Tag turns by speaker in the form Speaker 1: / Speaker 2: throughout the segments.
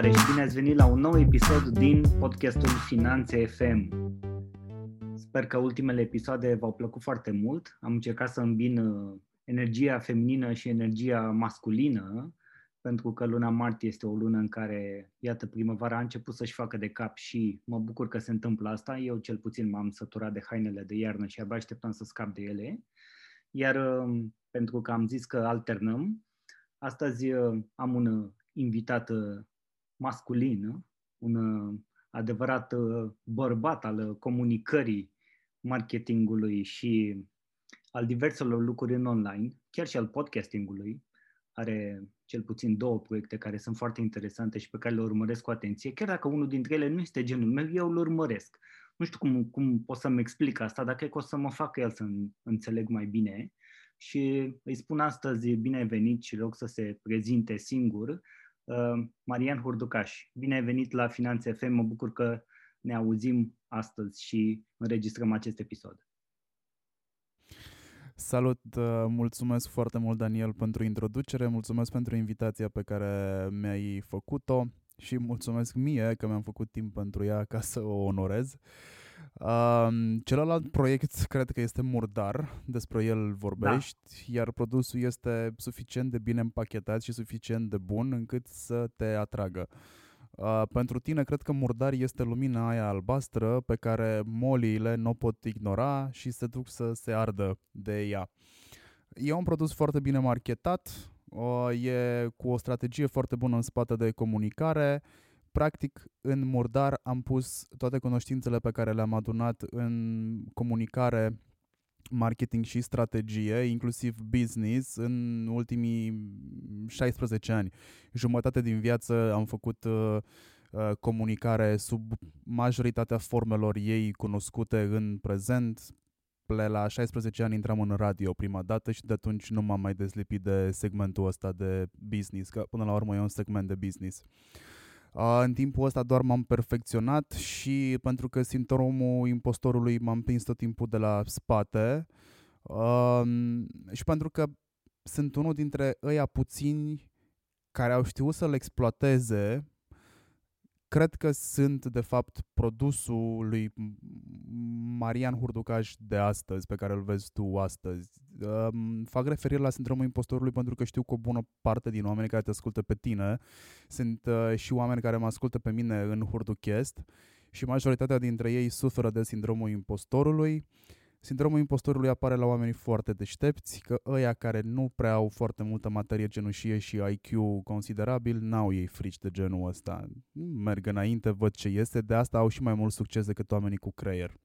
Speaker 1: Salutare și bine ați venit la un nou episod din podcastul Finanțe FM. Sper că ultimele episoade v-au plăcut foarte mult. Am încercat să îmbin uh, energia feminină și energia masculină, pentru că luna martie este o lună în care, iată, primăvara a început să-și facă de cap și mă bucur că se întâmplă asta. Eu cel puțin m-am săturat de hainele de iarnă și abia așteptam să scap de ele. Iar uh, pentru că am zis că alternăm, astăzi uh, am un invitat masculin, un adevărat bărbat al comunicării, marketingului și al diverselor lucruri în online, chiar și al podcastingului. Are cel puțin două proiecte care sunt foarte interesante și pe care le urmăresc cu atenție, chiar dacă unul dintre ele nu este genul meu, eu îl urmăresc. Nu știu cum, cum pot să-mi explic asta, dacă cred că o să mă facă el să înțeleg mai bine. Și îi spun astăzi bine ai venit și rog să se prezinte singur. Uh, Marian Hurducaș, bine ai venit la Finanțe FM, mă bucur că ne auzim astăzi și înregistrăm acest episod.
Speaker 2: Salut, uh, mulțumesc foarte mult Daniel pentru introducere, mulțumesc pentru invitația pe care mi-ai făcut-o și mulțumesc mie că mi-am făcut timp pentru ea ca să o onorez. Uh, celălalt proiect cred că este Murdar, despre el vorbești, da. iar produsul este suficient de bine împachetat și suficient de bun încât să te atragă. Uh, pentru tine cred că murdar este lumina aia albastră pe care moliile nu o pot ignora și se duc să se ardă de ea. E un produs foarte bine marketat, uh, e cu o strategie foarte bună în spate de comunicare. Practic, în murdar am pus toate cunoștințele pe care le-am adunat în comunicare marketing și strategie, inclusiv business, în ultimii 16 ani. Jumătate din viață am făcut uh, uh, comunicare sub majoritatea formelor ei cunoscute în prezent. Pe la 16 ani intram în radio prima dată și de atunci nu m-am mai dezlipit de segmentul ăsta de business, că până la urmă e un segment de business. Uh, în timpul ăsta doar m-am perfecționat și pentru că sindromul impostorului m-am prins tot timpul de la spate. Și pentru că sunt unul dintre ăia puțini care au știut să-l exploateze cred că sunt, de fapt, produsul lui Marian Hurducaș de astăzi, pe care îl vezi tu astăzi. Um, fac referire la sindromul impostorului pentru că știu că o bună parte din oamenii care te ascultă pe tine sunt uh, și oameni care mă ascultă pe mine în Hurduchest și majoritatea dintre ei suferă de sindromul impostorului. Uh, Sindromul impostorului apare la oamenii foarte deștepți, că ăia care nu prea au foarte multă materie genușie și IQ considerabil, n-au ei frici de genul ăsta. Merg înainte, văd ce este, de asta au și mai mult succes decât oamenii cu creier.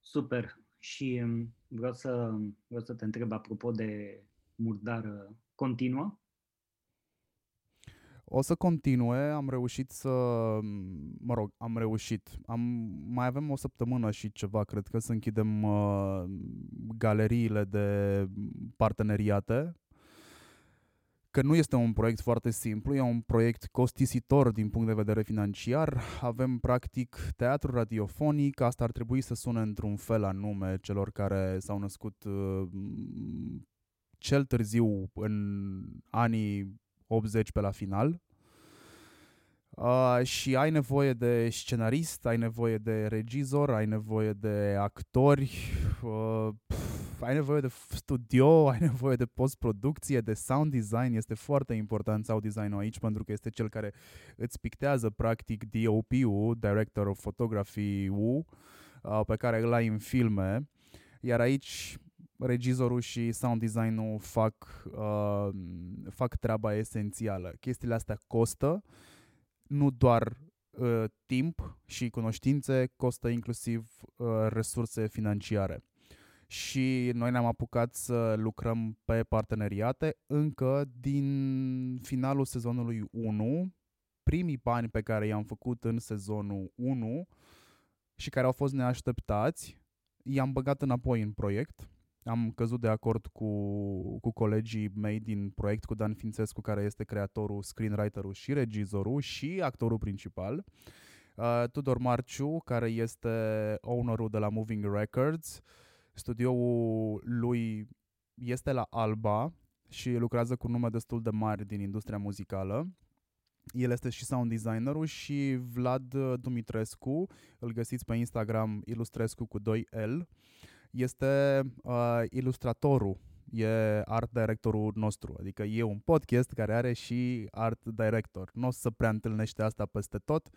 Speaker 1: Super. Și um, vreau să, vreau să te întreb apropo de murdară continuă.
Speaker 2: O să continue, am reușit să, mă rog, am reușit. Am, mai avem o săptămână și ceva, cred că să închidem uh, galeriile de parteneriate, că nu este un proiect foarte simplu, e un proiect costisitor din punct de vedere financiar. Avem practic teatru radiofonic, asta ar trebui să sune într-un fel anume celor care s-au născut uh, cel târziu în anii 80 pe la final. Uh, și ai nevoie de scenarist, ai nevoie de regizor, ai nevoie de actori, uh, pf, ai nevoie de studio, ai nevoie de postproducție, de sound design. Este foarte important sound design-ul aici pentru că este cel care îți pictează practic DOP-ul, Director of Photography-ul, uh, pe care îl ai în filme. Iar aici regizorul și sound design-ul fac, uh, fac treaba esențială. Chestiile astea costă, nu doar uh, timp și cunoștințe, costă inclusiv uh, resurse financiare. Și noi ne-am apucat să lucrăm pe parteneriate încă din finalul sezonului 1. Primii bani pe care i-am făcut în sezonul 1 și care au fost neașteptați, i-am băgat înapoi în proiect am căzut de acord cu, cu colegii mei din proiect, cu Dan Fințescu, care este creatorul, screenwriterul și regizorul și actorul principal. Uh, Tudor Marciu, care este ownerul de la Moving Records. Studioul lui este la Alba și lucrează cu nume destul de mari din industria muzicală. El este și sound designerul și Vlad Dumitrescu, îl găsiți pe Instagram Ilustrescu cu 2L, este uh, ilustratorul e art directorul nostru. Adică e un podcast care are și art director. Nu o să prea întâlnește asta peste tot.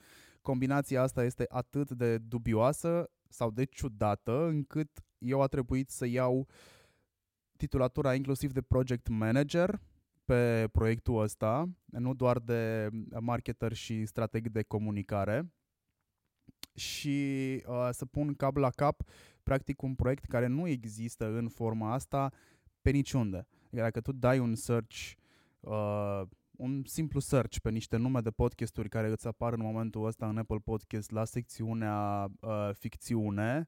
Speaker 2: Combinația asta este atât de dubioasă sau de ciudată încât eu a trebuit să iau titulatura inclusiv de project manager pe proiectul ăsta, nu doar de marketer și strateg de comunicare și uh, să pun cap la cap practic un proiect care nu există în forma asta pe niciunde. Adică dacă tu dai un search, uh, un simplu search pe niște nume de podcasturi care îți apar în momentul ăsta în Apple Podcast la secțiunea uh, ficțiune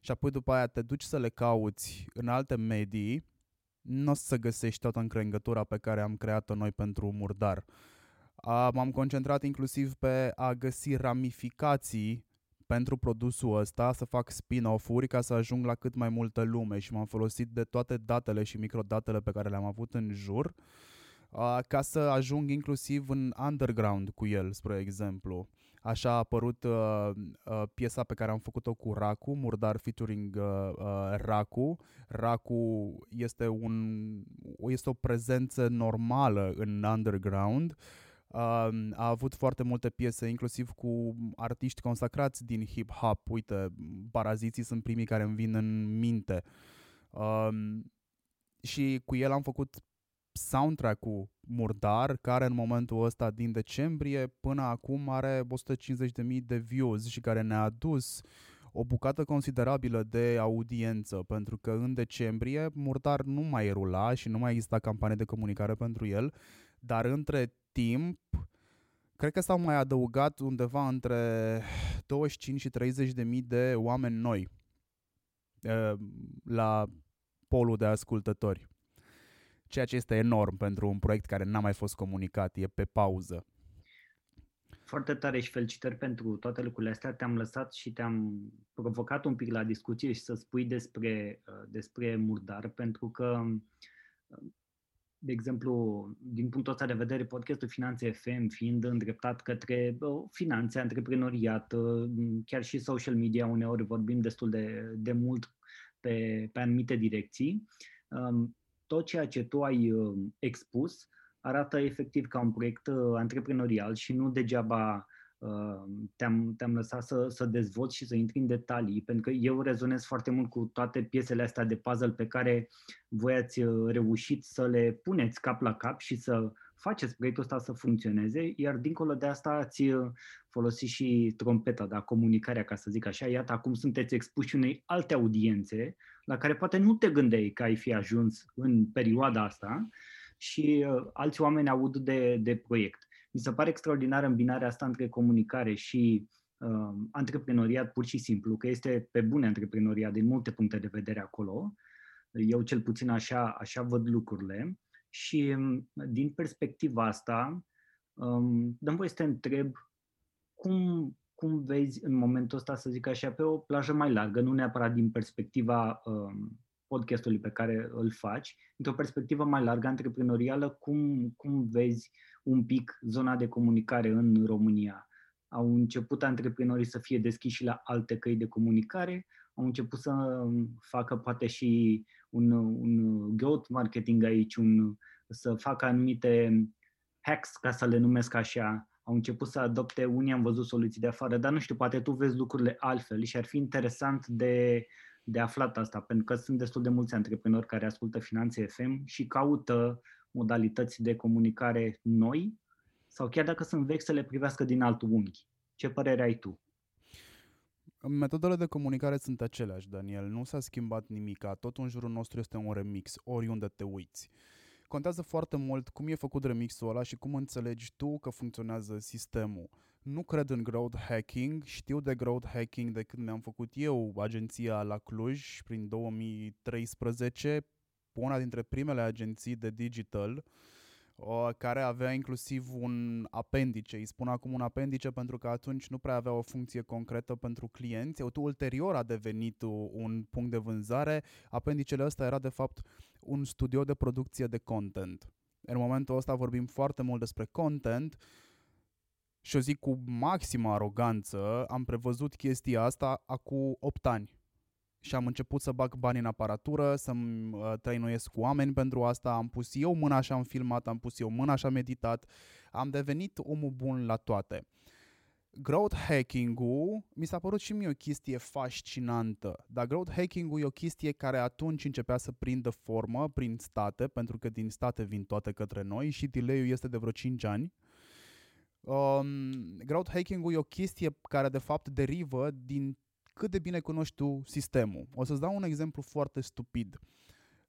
Speaker 2: și apoi după aia te duci să le cauți în alte medii, nu o să găsești toată încrengătura pe care am creat-o noi pentru Murdar. Uh, m-am concentrat inclusiv pe a găsi ramificații pentru produsul ăsta să fac spin-off-uri ca să ajung la cât mai multă lume și m-am folosit de toate datele și microdatele pe care le-am avut în jur uh, ca să ajung inclusiv în underground cu el, spre exemplu. Așa a apărut uh, uh, piesa pe care am făcut-o cu Raku, Murdar featuring uh, uh, Raku. Raku este, un, este o prezență normală în underground. Uh, a avut foarte multe piese, inclusiv cu artiști consacrați din hip-hop. Uite, Paraziții sunt primii care îmi vin în minte. Um, și cu el am făcut soundtrack-ul Murdar, care în momentul ăsta din decembrie până acum are 150.000 de views și care ne-a adus o bucată considerabilă de audiență, pentru că în decembrie Murdar nu mai rula și nu mai exista campanie de comunicare pentru el, dar între timp, cred că s-au mai adăugat undeva între 25 și 30 de mii de oameni noi la polul de ascultători. Ceea ce este enorm pentru un proiect care n-a mai fost comunicat, e pe pauză.
Speaker 1: Foarte tare și felicitări pentru toate lucrurile astea. Te-am lăsat și te-am provocat un pic la discuție și să spui despre, despre murdar, pentru că de exemplu, din punctul ăsta de vedere, podcastul Finanțe FM fiind îndreptat către finanțe, antreprenoriat, chiar și social media, uneori vorbim destul de, de mult pe, pe anumite direcții, um, tot ceea ce tu ai um, expus arată efectiv ca un proiect uh, antreprenorial și nu degeaba te-am, te-am lăsat să, să dezvolți și să intri în detalii, pentru că eu rezonez foarte mult cu toate piesele astea de puzzle pe care voi ați uh, reușit să le puneți cap la cap și să faceți proiectul ăsta să funcționeze, iar dincolo de asta ați uh, folosit și trompeta, da, comunicarea, ca să zic așa. Iată, acum sunteți expuși unei alte audiențe la care poate nu te gândeai că ai fi ajuns în perioada asta și uh, alți oameni aud de, de proiect. Mi se pare extraordinară îmbinarea asta între comunicare și uh, antreprenoriat pur și simplu, că este pe bune antreprenoriat din multe puncte de vedere acolo. Eu cel puțin așa, așa văd lucrurile. Și um, din perspectiva asta, um, dăm voie să te întreb cum, cum vezi în momentul ăsta, să zic așa, pe o plajă mai largă, nu neapărat din perspectiva um, podcastului pe care îl faci, într-o perspectivă mai largă, antreprenorială, cum, cum vezi un pic zona de comunicare în România. Au început antreprenorii să fie deschiși la alte căi de comunicare, au început să facă poate și un, un growth marketing aici, un, să facă anumite hacks, ca să le numesc așa, au început să adopte, unii am văzut soluții de afară, dar nu știu, poate tu vezi lucrurile altfel și ar fi interesant de, de aflat asta, pentru că sunt destul de mulți antreprenori care ascultă Finanțe FM și caută modalități de comunicare noi sau chiar dacă sunt vechi să le privească din alt unghi. Ce părere ai tu?
Speaker 2: Metodele de comunicare sunt aceleași, Daniel. Nu s-a schimbat nimic. Tot în jurul nostru este un remix, oriunde te uiți. Contează foarte mult cum e făcut remixul ăla și cum înțelegi tu că funcționează sistemul. Nu cred în growth hacking, știu de growth hacking de când mi-am făcut eu agenția la Cluj prin 2013, una dintre primele agenții de digital. care avea inclusiv un apendice. Îi spun acum un apendice pentru că atunci nu prea avea o funcție concretă pentru clienți. Ulterior a devenit un punct de vânzare. Apendicele ăsta era de fapt un studio de producție de content. În momentul ăsta vorbim foarte mult despre content și o zic cu maximă aroganță, am prevăzut chestia asta acum 8 ani și am început să bag bani în aparatură, să-mi uh, trăinuiesc cu oameni pentru asta, am pus eu mâna și am filmat, am pus eu mâna și am meditat, am devenit omul bun la toate. Growth hacking-ul mi s-a părut și mie o chestie fascinantă, dar growth hacking-ul e o chestie care atunci începea să prindă formă prin state, pentru că din state vin toate către noi și delay-ul este de vreo 5 ani. Um, growth hacking-ul e o chestie care de fapt derivă din cât de bine cunoști tu sistemul. O să-ți dau un exemplu foarte stupid.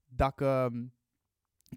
Speaker 2: Dacă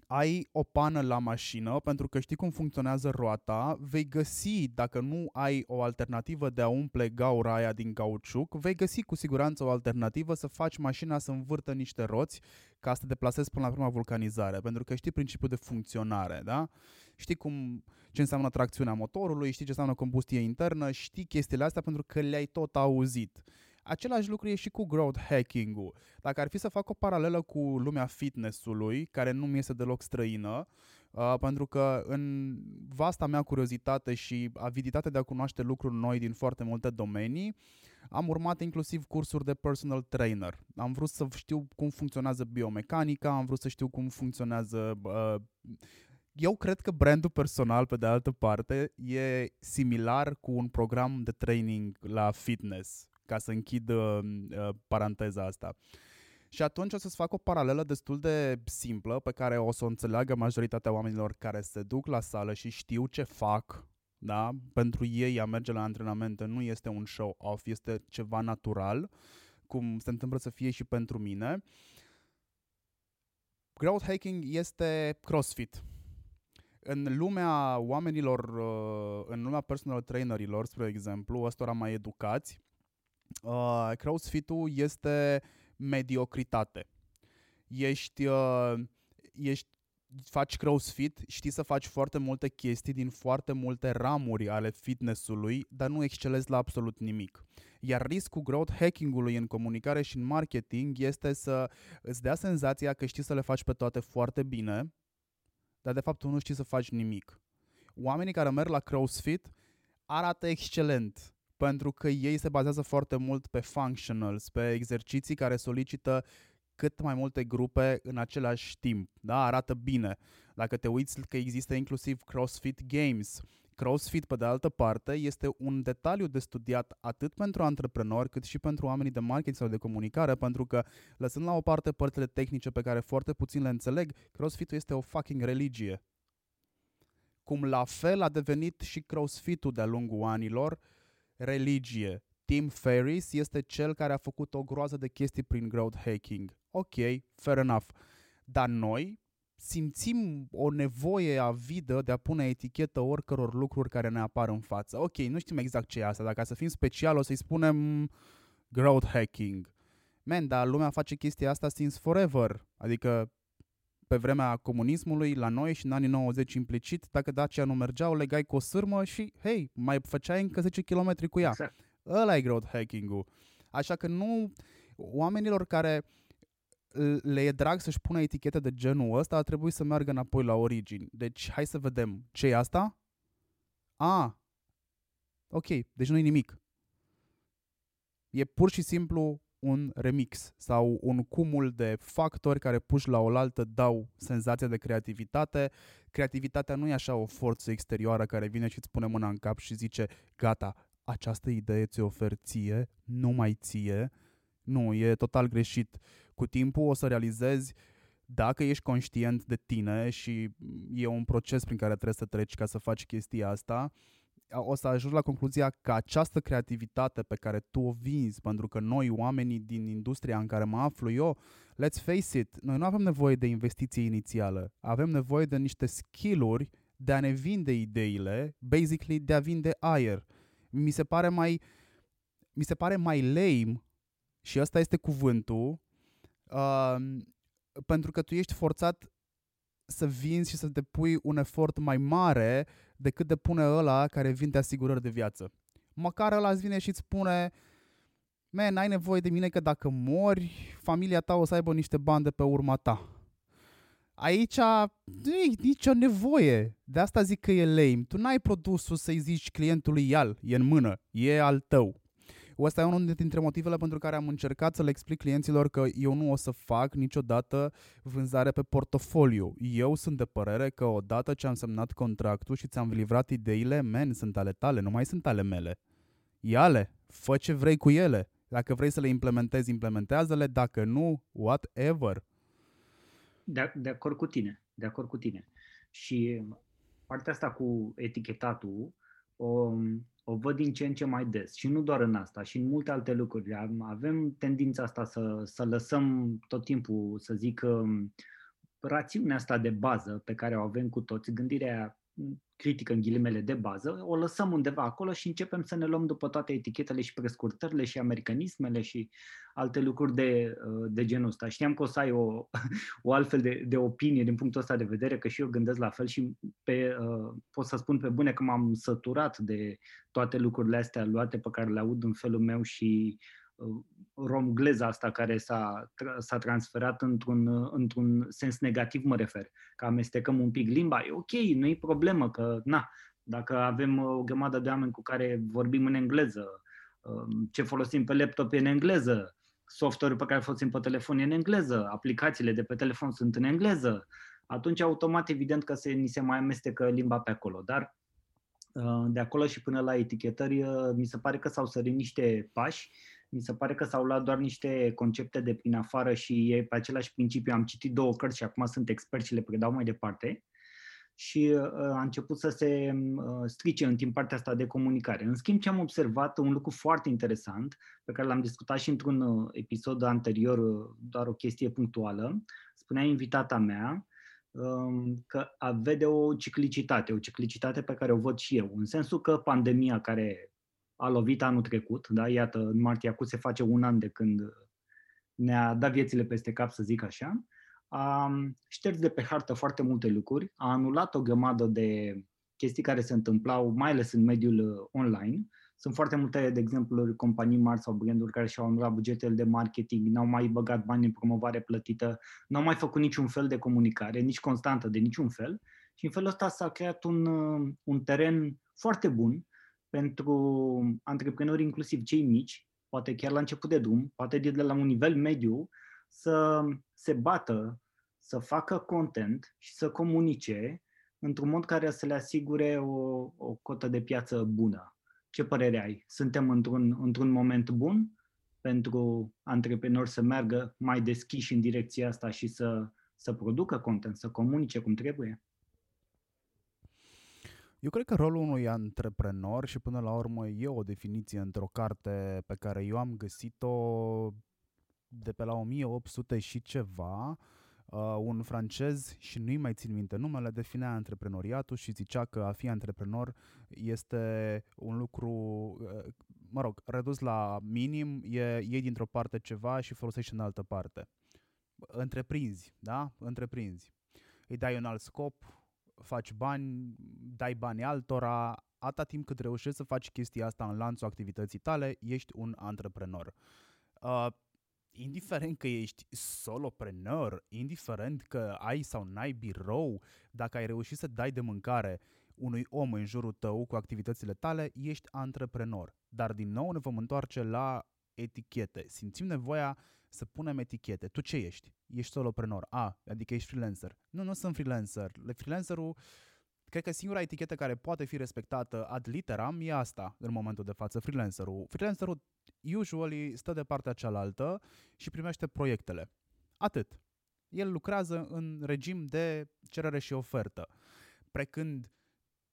Speaker 2: ai o pană la mașină, pentru că știi cum funcționează roata, vei găsi, dacă nu ai o alternativă de a umple gaura aia din cauciuc, vei găsi cu siguranță o alternativă să faci mașina să învârtă niște roți ca să te deplasezi până la prima vulcanizare, pentru că știi principiul de funcționare, da? Știi cum, ce înseamnă tracțiunea motorului, știi ce înseamnă combustie internă, știi chestiile astea pentru că le-ai tot auzit. Același lucru e și cu growth hacking-ul. Dacă ar fi să fac o paralelă cu lumea fitness-ului, care nu mi este deloc străină, uh, pentru că în vasta mea curiozitate și aviditate de a cunoaște lucruri noi din foarte multe domenii, am urmat inclusiv cursuri de personal trainer. Am vrut să știu cum funcționează biomecanica, am vrut să știu cum funcționează uh, eu cred că brandul personal, pe de altă parte, e similar cu un program de training la fitness ca să închid uh, uh, paranteza asta. Și atunci o să-ți fac o paralelă destul de simplă pe care o să o înțeleagă majoritatea oamenilor care se duc la sală și știu ce fac. Da? Pentru ei a merge la antrenamente nu este un show-off, este ceva natural, cum se întâmplă să fie și pentru mine. Growth hacking este CrossFit. În lumea oamenilor, uh, în lumea personal trainerilor, spre exemplu, ăstora mai educați, uh, CrossFit-ul este mediocritate. Ești, uh, ești faci crossfit, știi să faci foarte multe chestii din foarte multe ramuri ale fitnessului, dar nu excelezi la absolut nimic. Iar riscul growth hacking-ului în comunicare și în marketing este să îți dea senzația că știi să le faci pe toate foarte bine, dar de fapt tu nu știi să faci nimic. Oamenii care merg la CrossFit arată excelent, pentru că ei se bazează foarte mult pe functionals, pe exerciții care solicită cât mai multe grupe în același timp. Da? Arată bine. Dacă te uiți că există inclusiv CrossFit Games, CrossFit, pe de altă parte, este un detaliu de studiat atât pentru antreprenori cât și pentru oamenii de marketing sau de comunicare, pentru că, lăsând la o parte părțile tehnice pe care foarte puțin le înțeleg, CrossFit-ul este o fucking religie. Cum la fel a devenit și CrossFit-ul de-a lungul anilor, religie. Tim Ferriss este cel care a făcut o groază de chestii prin growth hacking. Ok, fair enough. Dar noi simțim o nevoie avidă de a pune etichetă oricăror lucruri care ne apar în față. Ok, nu știm exact ce e asta, dacă să fim special o să-i spunem growth hacking. Man, dar lumea face chestia asta since forever. Adică pe vremea comunismului, la noi și în anii 90 implicit, dacă Dacia nu mergeau, legai cu o sârmă și, hei, mai făceai încă 10 km cu ea. Exact. Ăla e growth hacking-ul. Așa că nu, oamenilor care le e drag să-și pună etichete de genul ăsta, ar trebui să meargă înapoi la origini. Deci, hai să vedem. ce e asta? A, ok, deci nu e nimic. E pur și simplu un remix sau un cumul de factori care puși la oaltă dau senzația de creativitate. Creativitatea nu e așa o forță exterioară care vine și îți pune mâna în cap și zice gata, această idee ți-o ofer ție, nu mai ție. Nu, e total greșit. Cu timpul o să realizezi dacă ești conștient de tine și e un proces prin care trebuie să treci ca să faci chestia asta, o să ajungi la concluzia că această creativitate pe care tu o vinzi, pentru că noi, oamenii din industria în care mă aflu eu, let's face it, noi nu avem nevoie de investiție inițială, avem nevoie de niște skill-uri de a ne vinde ideile, basically de a vinde aer. Mi se pare mai, mi se pare mai lame, și ăsta este cuvântul, uh, pentru că tu ești forțat să vinzi și să te pui un efort mai mare decât de pune ăla care vinde asigurări de viață. Măcar ăla îți vine și îți spune Man, ai nevoie de mine că dacă mori, familia ta o să aibă niște bani de pe urma ta. Aici nu e nicio nevoie. De asta zic că e lame. Tu n-ai produsul să-i zici clientului ial, e în mână, e al tău. Ăsta e unul dintre motivele pentru care am încercat să le explic clienților că eu nu o să fac niciodată vânzare pe portofoliu. Eu sunt de părere că odată ce am semnat contractul și ți-am livrat ideile, men, sunt ale tale, nu mai sunt ale mele. Iale, fă ce vrei cu ele. Dacă vrei să le implementezi, implementează-le. Dacă nu, whatever.
Speaker 1: De, de acord cu tine. De acord cu tine. Și partea asta cu etichetatul o, o văd din ce în ce mai des. Și nu doar în asta, și în multe alte lucruri. Avem tendința asta să, să lăsăm tot timpul, să zic, um, rațiunea asta de bază pe care o avem cu toți, gândirea critică în ghilimele de bază, o lăsăm undeva acolo și începem să ne luăm după toate etichetele și prescurtările și americanismele și alte lucruri de, uh, de genul ăsta. Știam că o să ai o, o altfel de, de opinie din punctul ăsta de vedere, că și eu gândesc la fel și pe, uh, pot să spun pe bune că m-am săturat de toate lucrurile astea luate pe care le aud în felul meu și uh, romgleza asta care s-a, s-a transferat într-un, într-un sens negativ, mă refer, că amestecăm un pic limba, e ok, nu e problemă, că na, dacă avem o grămadă de oameni cu care vorbim în engleză, um, ce folosim pe laptop e în engleză, software-ul pe care îl folosim pe telefon e în engleză, aplicațiile de pe telefon sunt în engleză, atunci automat evident că se, ni se mai amestecă limba pe acolo. Dar uh, de acolo și până la etichetări, uh, mi se pare că s-au sărit niște pași mi se pare că s-au luat doar niște concepte de prin afară și e pe același principiu. Am citit două cărți și acum sunt expert și le predau mai departe și uh, a început să se uh, strice în timp partea asta de comunicare. În schimb, ce am observat, un lucru foarte interesant, pe care l-am discutat și într-un uh, episod anterior, uh, doar o chestie punctuală, spunea invitata mea uh, că vede o ciclicitate, o ciclicitate pe care o văd și eu, în sensul că pandemia care a lovit anul trecut, da? iată, în martie acum se face un an de când ne-a dat viețile peste cap, să zic așa, a șters de pe hartă foarte multe lucruri, a anulat o grămadă de chestii care se întâmplau, mai ales în mediul uh, online. Sunt foarte multe, de exemplu, companii mari sau branduri care și-au anulat bugetele de marketing, n-au mai băgat bani în promovare plătită, n-au mai făcut niciun fel de comunicare, nici constantă de niciun fel. Și în felul ăsta s-a creat un, uh, un teren foarte bun pentru antreprenori, inclusiv cei mici, poate chiar la început de drum, poate de la un nivel mediu, să se bată, să facă content și să comunice într-un mod care să le asigure o, o cotă de piață bună. Ce părere ai? Suntem într-un, într-un moment bun pentru antreprenori să meargă mai deschiși în direcția asta și să, să producă content, să comunice cum trebuie?
Speaker 2: Eu cred că rolul unui antreprenor și până la urmă e o definiție într-o carte pe care eu am găsit-o de pe la 1800 și ceva, uh, un francez și nu-i mai țin minte numele, definea antreprenoriatul și zicea că a fi antreprenor este un lucru, uh, mă rog, redus la minim, e, iei dintr-o parte ceva și folosești în altă parte. Întreprinzi, da? Întreprinzi. Îi dai un alt scop, faci bani, dai bani altora, atâta timp cât reușești să faci chestia asta în lanțul activității tale, ești un antreprenor. Uh, indiferent că ești solopreneur, indiferent că ai sau n-ai birou, dacă ai reușit să dai de mâncare unui om în jurul tău cu activitățile tale, ești antreprenor. Dar din nou ne vom întoarce la etichete. Simțim nevoia să punem etichete. Tu ce ești? Ești soloprenor. A, adică ești freelancer. Nu, nu sunt freelancer. Freelancerul, cred că singura etichetă care poate fi respectată ad literam e asta în momentul de față, freelancerul. Freelancerul usually stă de partea cealaltă și primește proiectele. Atât. El lucrează în regim de cerere și ofertă. Precând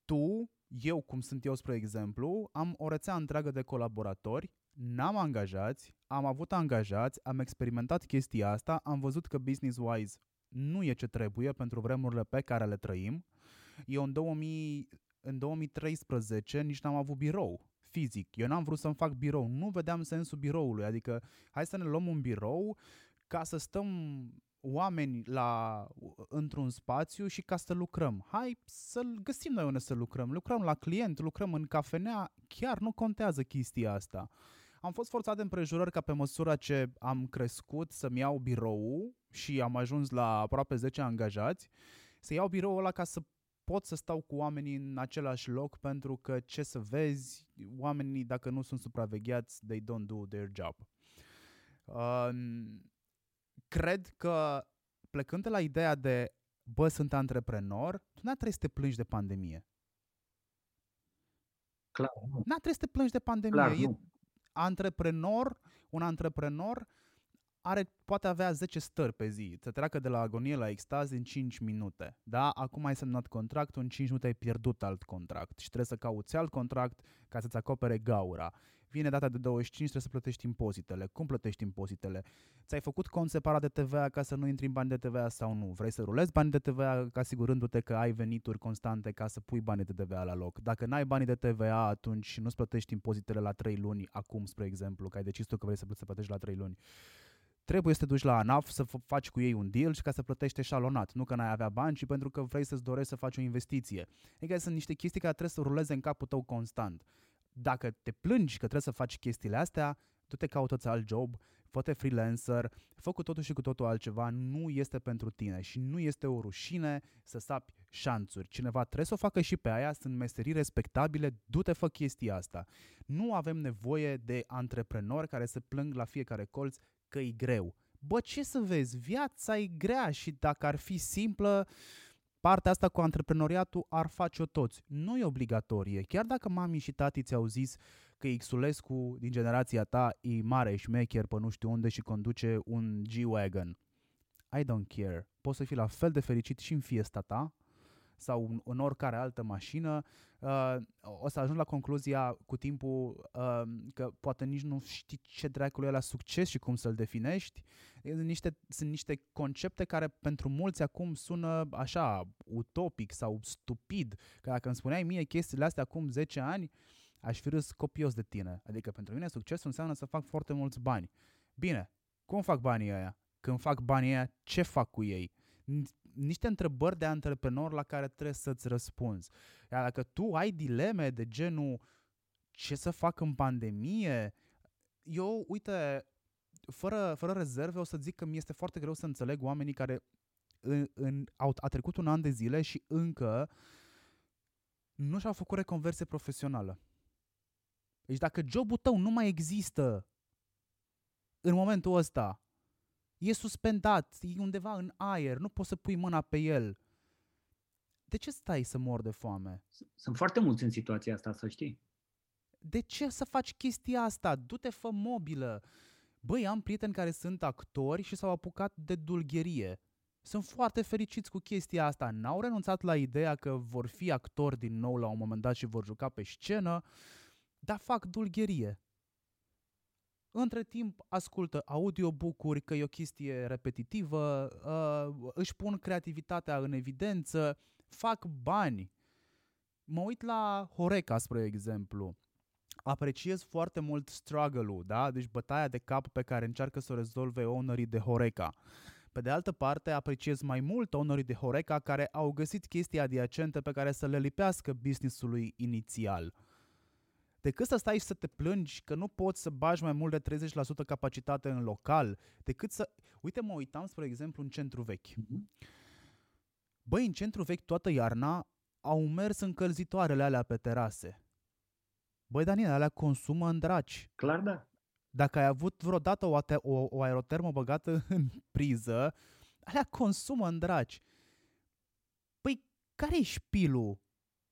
Speaker 2: tu, eu cum sunt eu spre exemplu, am o rețea întreagă de colaboratori n-am angajați, am avut angajați, am experimentat chestia asta, am văzut că business-wise nu e ce trebuie pentru vremurile pe care le trăim. Eu în, 2000, în 2013 nici n-am avut birou fizic. Eu n-am vrut să-mi fac birou, nu vedeam sensul biroului, adică hai să ne luăm un birou ca să stăm oameni la, într-un spațiu și ca să lucrăm. Hai să găsim noi unde să lucrăm. Lucrăm la client, lucrăm în cafenea, chiar nu contează chestia asta. Am fost forțat de împrejurări ca pe măsură ce am crescut să-mi iau birou și am ajuns la aproape 10 angajați, să iau biroul ăla ca să pot să stau cu oamenii în același loc pentru că, ce să vezi, oamenii, dacă nu sunt supravegheați, they don't do their job. Uh, cred că plecând de la ideea de bă, sunt antreprenor, tu n-ar trebui să te plângi de pandemie.
Speaker 1: Clar, nu.
Speaker 2: N-ar trebui să te plângi de pandemie.
Speaker 1: Clar,
Speaker 2: e
Speaker 1: nu.
Speaker 2: Antreprenor, un antreprenor are, poate avea 10 stări pe zi, să treacă de la agonie la extaz în 5 minute. Da? Acum ai semnat contractul, în 5 minute ai pierdut alt contract și trebuie să cauți alt contract ca să-ți acopere gaura. Vine data de 25, trebuie să plătești impozitele. Cum plătești impozitele? Ți-ai făcut cont separat de TVA ca să nu intri în bani de TVA sau nu? Vrei să rulezi bani de TVA asigurându-te că ai venituri constante ca să pui banii de TVA la loc? Dacă n-ai banii de TVA atunci nu-ți plătești impozitele la 3 luni, acum, spre exemplu, că ai decis tu că vrei să plătești la 3 luni trebuie să te duci la ANAF să f- faci cu ei un deal și ca să plătești eșalonat. Nu că n-ai avea bani, ci pentru că vrei să-ți dorești să faci o investiție. Adică sunt niște chestii care trebuie să ruleze în capul tău constant. Dacă te plângi că trebuie să faci chestiile astea, tu te caută alt job, fă freelancer, fă cu totul și cu totul altceva, nu este pentru tine și nu este o rușine să sapi șanțuri. Cineva trebuie să o facă și pe aia, sunt meserii respectabile, du-te fă chestia asta. Nu avem nevoie de antreprenori care se plâng la fiecare colț că e greu. Bă, ce să vezi, viața e grea și dacă ar fi simplă, partea asta cu antreprenoriatul ar face-o toți. Nu e obligatorie. Chiar dacă mami și tati ți-au zis că Xulescu din generația ta e mare șmecher pe nu știu unde și conduce un G-Wagon. I don't care. Poți să fii la fel de fericit și în fiesta ta sau în, în oricare altă mașină, uh, o să ajung la concluzia cu timpul uh, că poate nici nu știi ce dracului e la succes și cum să-l definești. Sunt niște, sunt niște concepte care pentru mulți acum sună așa utopic sau stupid. Că dacă îmi spuneai mie chestiile astea acum 10 ani, aș fi râs copios de tine. Adică pentru mine succesul înseamnă să fac foarte mulți bani. Bine, cum fac banii ăia? Când fac banii ăia, ce fac cu ei? niște întrebări de antreprenor la care trebuie să-ți răspunzi. Iar dacă tu ai dileme de genul ce să fac în pandemie, eu, uite, fără, fără rezerve o să zic că mi este foarte greu să înțeleg oamenii care în, în, au, a trecut un an de zile și încă nu și-au făcut reconversie profesională. Deci dacă jobul tău nu mai există în momentul ăsta, e suspendat, e undeva în aer, nu poți să pui mâna pe el. De ce stai să mor de foame?
Speaker 1: Sunt foarte mulți în situația asta, să știi.
Speaker 2: De ce să faci chestia asta? Du-te, fă mobilă. Băi, am prieteni care sunt actori și s-au apucat de dulgherie. Sunt foarte fericiți cu chestia asta. N-au renunțat la ideea că vor fi actori din nou la un moment dat și vor juca pe scenă, dar fac dulgherie. Între timp ascultă audiobook-uri, că e o chestie repetitivă, uh, își pun creativitatea în evidență, fac bani. Mă uit la Horeca, spre exemplu. Apreciez foarte mult struggle-ul, da? deci bătaia de cap pe care încearcă să o rezolve ownerii de Horeca. Pe de altă parte, apreciez mai mult ownerii de Horeca care au găsit chestii adiacente pe care să le lipească business-ului inițial decât să stai și să te plângi că nu poți să bagi mai mult de 30% capacitate în local, decât să... Uite, mă uitam, spre exemplu, în centru vechi. Mm-hmm. Băi, în centru vechi toată iarna au mers încălzitoarele alea pe terase. Băi, Daniel, alea consumă în draci.
Speaker 1: Clar, da.
Speaker 2: Dacă ai avut vreodată o, o, o aerotermă băgată în priză, alea consumă în draci. Păi, care e șpilul?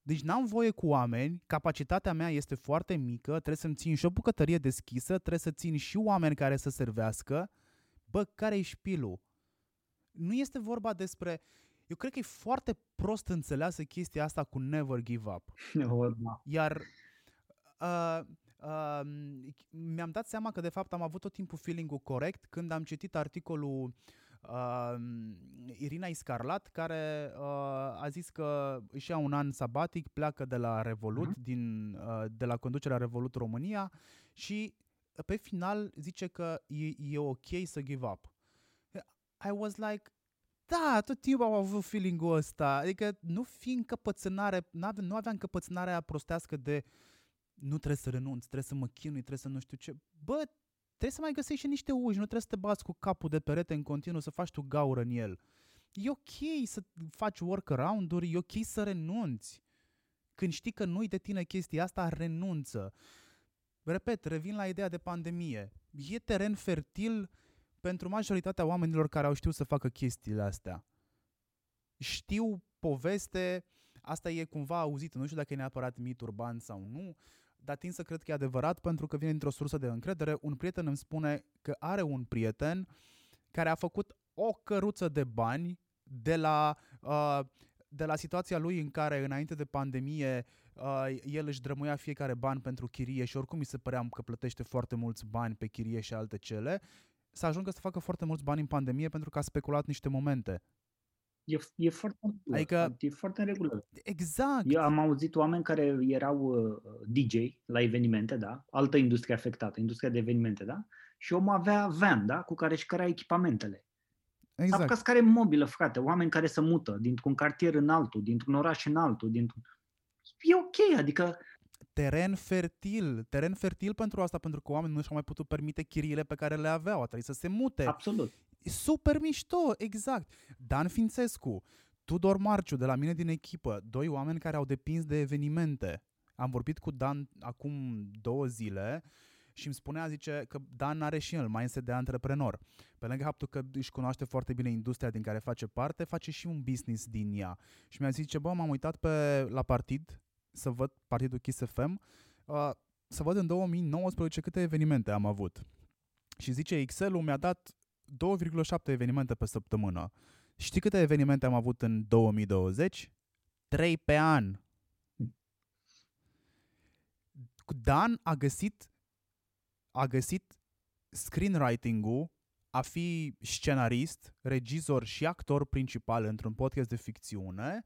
Speaker 2: Deci n-am voie cu oameni, capacitatea mea este foarte mică, trebuie să-mi țin și o bucătărie deschisă, trebuie să țin și oameni care să servească. Bă, care e șpilul? Nu este vorba despre... Eu cred că e foarte prost înțeleasă chestia asta cu never give up.
Speaker 1: Da.
Speaker 2: Iar uh, uh, mi-am dat seama că de fapt am avut tot timpul feeling-ul corect când am citit articolul uh, uh, Irina Iscarlat, care uh, a zis că își ia un an sabatic, pleacă de la Revolut, uh-huh. din, uh, de la conducerea Revolut România și pe final zice că e, e ok să give up. I was like, da, tot timpul am avut feeling-ul ăsta. Adică nu fi încăpățânare, nu aveam încăpățânarea aia prostească de nu trebuie să renunț, trebuie să mă chinui, trebuie să nu știu ce. Bă, trebuie să mai găsești și niște uși, nu trebuie să te bați cu capul de perete în continuu, să faci tu gaură în el. E ok să faci workaround-uri, e ok să renunți. Când știi că nu-i de tine chestia asta, renunță. Repet, revin la ideea de pandemie. E teren fertil pentru majoritatea oamenilor care au știut să facă chestiile astea. Știu poveste, asta e cumva auzită, nu știu dacă e neapărat mit urban sau nu, dar tind să cred că e adevărat pentru că vine dintr-o sursă de încredere. Un prieten îmi spune că are un prieten care a făcut o căruță de bani de la, uh, de la situația lui în care înainte de pandemie uh, el își drămuia fiecare ban pentru chirie și oricum mi se părea că plătește foarte mulți bani pe chirie și alte cele, să ajungă să facă foarte mulți bani în pandemie pentru că a speculat niște momente.
Speaker 1: E, e foarte adică, e foarte în regulă.
Speaker 2: Exact.
Speaker 1: Eu am auzit oameni care erau uh, DJ la evenimente, da? Altă industrie afectată, industria de evenimente, da? Și omul avea van, da? Cu care își cărea echipamentele. Exact. Sau care mobilă, frate, oameni care se mută dintr-un cartier în altul, dintr-un oraș în altul, dintr-un... E ok, adică
Speaker 2: teren fertil, teren fertil pentru asta, pentru că oamenii nu și-au mai putut permite chiriile pe care le aveau, a trebuit să se mute.
Speaker 1: Absolut.
Speaker 2: E super mișto, exact. Dan Fințescu, Tudor Marciu de la mine din echipă, doi oameni care au depins de evenimente. Am vorbit cu Dan acum două zile și îmi spunea, zice, că Dan are și el mindset de antreprenor. Pe lângă faptul că își cunoaște foarte bine industria din care face parte, face și un business din ea. Și mi-a zis, ce bă, m-am uitat pe, la partid să văd partidul Kiss FM, uh, să văd în 2019 câte evenimente am avut. Și zice, Excel-ul mi-a dat 2,7 evenimente pe săptămână. Știi câte evenimente am avut în 2020? 3 pe an. Dan a găsit a găsit screenwriting-ul, a fi scenarist, regizor și actor principal într-un podcast de ficțiune,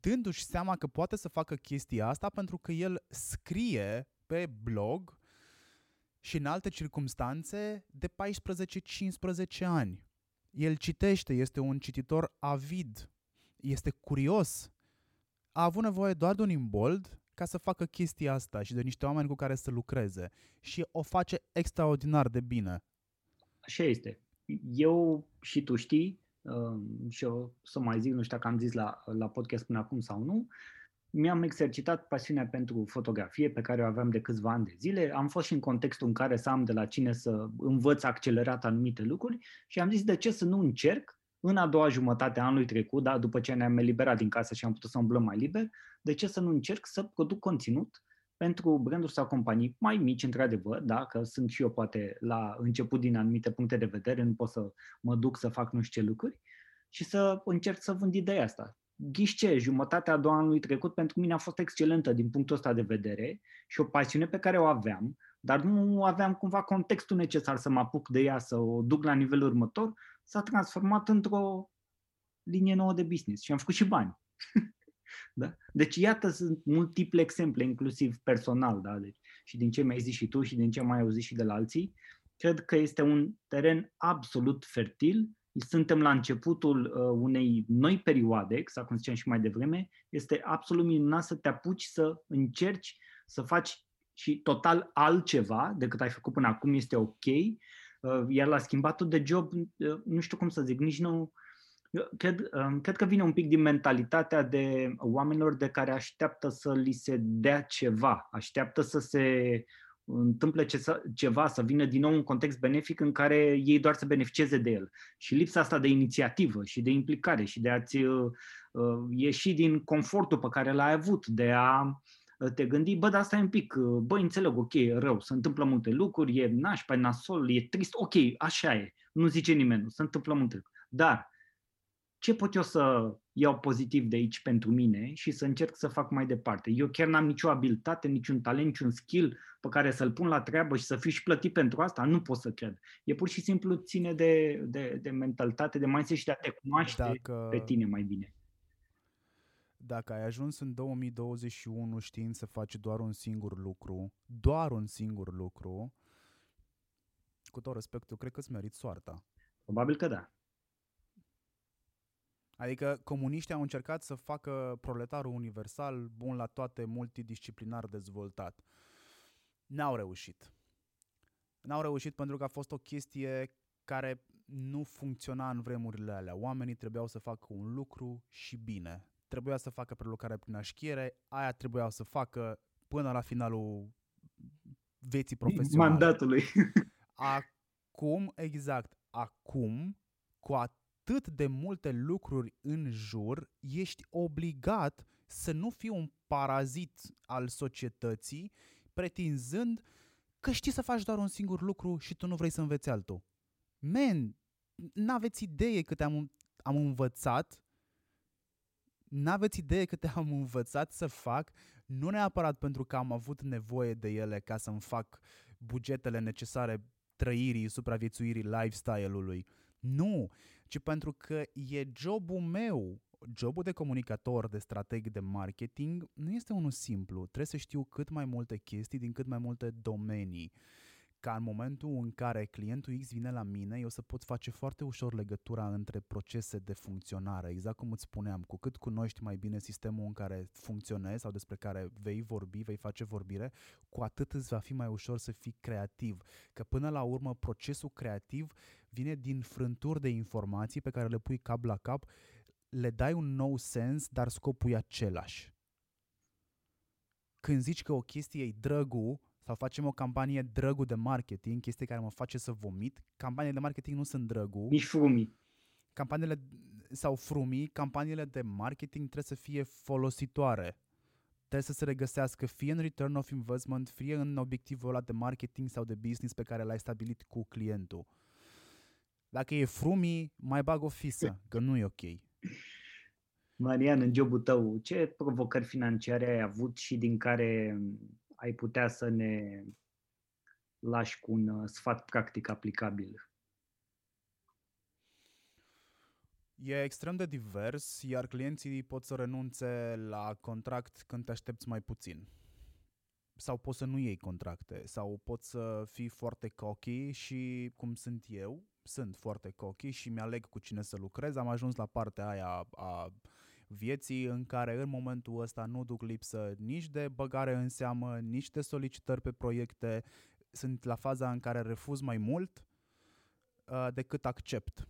Speaker 2: dându-și seama că poate să facă chestia asta pentru că el scrie pe blog și în alte circumstanțe de 14-15 ani. El citește, este un cititor avid, este curios. A avut nevoie doar de un imbold ca să facă chestia asta și de niște oameni cu care să lucreze. Și o face extraordinar de bine.
Speaker 1: Așa este. Eu și tu știi, um, și eu să mai zic, nu știu dacă am zis la, la podcast până acum sau nu, mi-am exercitat pasiunea pentru fotografie pe care o aveam de câțiva ani de zile. Am fost și în contextul în care să am de la cine să învăț accelerat anumite lucruri și am zis de ce să nu încerc în a doua jumătate a anului trecut, da, după ce ne-am eliberat din casă și am putut să umblăm mai liber, de ce să nu încerc să produc conținut pentru branduri sau companii mai mici, într-adevăr, da, că sunt și eu poate la început din anumite puncte de vedere, nu pot să mă duc să fac nu știu ce lucruri, și să încerc să vând ideea asta ghișce, jumătatea a doua anului trecut pentru mine a fost excelentă din punctul ăsta de vedere și o pasiune pe care o aveam, dar nu aveam cumva contextul necesar să mă apuc de ea, să o duc la nivelul următor, s-a transformat într-o linie nouă de business și am făcut și bani. da? Deci iată, sunt multiple exemple, inclusiv personal, da? deci, și din ce mi-ai zis și tu și din ce mai auzit și de la alții, cred că este un teren absolut fertil suntem la începutul uh, unei noi perioade, exact cum ziceam și mai devreme, este absolut minunat să te apuci să încerci să faci și total altceva decât ai făcut până acum, este ok, uh, iar la schimbatul de job, uh, nu știu cum să zic, nici nu, Cred, uh, cred că vine un pic din mentalitatea de oamenilor de care așteaptă să li se dea ceva, așteaptă să se întâmple ce, ceva, să vină din nou un context benefic în care ei doar să beneficieze de el. Și lipsa asta de inițiativă și de implicare și de a-ți uh, uh ieși din confortul pe care l-ai avut, de a uh, te gândi, bă, dar asta e un pic, uh, bă, înțeleg, ok, e rău, se întâmplă multe lucruri, e nașpa, e nasol, e trist, ok, așa e, nu zice nimeni, se întâmplă multe lucruri. Dar ce pot eu să iau pozitiv de aici pentru mine și să încerc să fac mai departe. Eu chiar n-am nicio abilitate, niciun talent, niciun skill pe care să-l pun la treabă și să fiu și plătit pentru asta, nu pot să cred. E pur și simplu ține de, de, de mentalitate, de mindset și de a te cunoaște Dacă... pe tine mai bine.
Speaker 2: Dacă ai ajuns în 2021 știind să faci doar un singur lucru, doar un singur lucru, cu tot respectul, cred că îți meriți soarta.
Speaker 1: Probabil că da.
Speaker 2: Adică comuniștii au încercat să facă proletarul universal, bun la toate, multidisciplinar dezvoltat. N-au reușit. N-au reușit pentru că a fost o chestie care nu funcționa în vremurile alea. Oamenii trebuiau să facă un lucru și bine. Trebuia să facă prelucrare prin așchiere, aia trebuiau să facă până la finalul vieții profesionale.
Speaker 1: Mandatului.
Speaker 2: Acum, exact, acum, cu atât de multe lucruri în jur, ești obligat să nu fii un parazit al societății, pretinzând că știi să faci doar un singur lucru și tu nu vrei să înveți altul. Men, n-aveți idee câte am, am învățat N-aveți idee câte am învățat să fac, nu neapărat pentru că am avut nevoie de ele ca să-mi fac bugetele necesare trăirii, supraviețuirii lifestyle-ului. Nu, ci pentru că e jobul meu. Jobul de comunicator, de strateg de marketing nu este unul simplu. Trebuie să știu cât mai multe chestii din cât mai multe domenii ca în momentul în care clientul X vine la mine, eu să pot face foarte ușor legătura între procese de funcționare. Exact cum îți spuneam, cu cât cunoști mai bine sistemul în care funcționezi sau despre care vei vorbi, vei face vorbire, cu atât îți va fi mai ușor să fii creativ. Că până la urmă procesul creativ vine din frânturi de informații pe care le pui cap la cap, le dai un nou sens, dar scopul e același. Când zici că o chestie e drăgul, sau facem o campanie drăgu de marketing, chestie care mă face să vomit. Campaniile de marketing nu sunt drăgu.
Speaker 1: Nici frumii.
Speaker 2: Campaniile sau frumii, campaniile de marketing trebuie să fie folositoare. Trebuie să se regăsească fie în return of investment, fie în obiectivul ăla de marketing sau de business pe care l-ai stabilit cu clientul. Dacă e frumii, mai bag o fisă, că nu e ok.
Speaker 1: Marian, în jobul tău, ce provocări financiare ai avut și din care ai putea să ne lași cu un uh, sfat practic aplicabil?
Speaker 2: E extrem de divers, iar clienții pot să renunțe la contract când te aștepți mai puțin. Sau poți să nu iei contracte, sau poți să fii foarte cocky și cum sunt eu, sunt foarte cocky și mi-aleg cu cine să lucrez. Am ajuns la partea aia a vieții în care în momentul ăsta nu duc lipsă nici de băgare în seamă, nici de solicitări pe proiecte. Sunt la faza în care refuz mai mult uh, decât accept.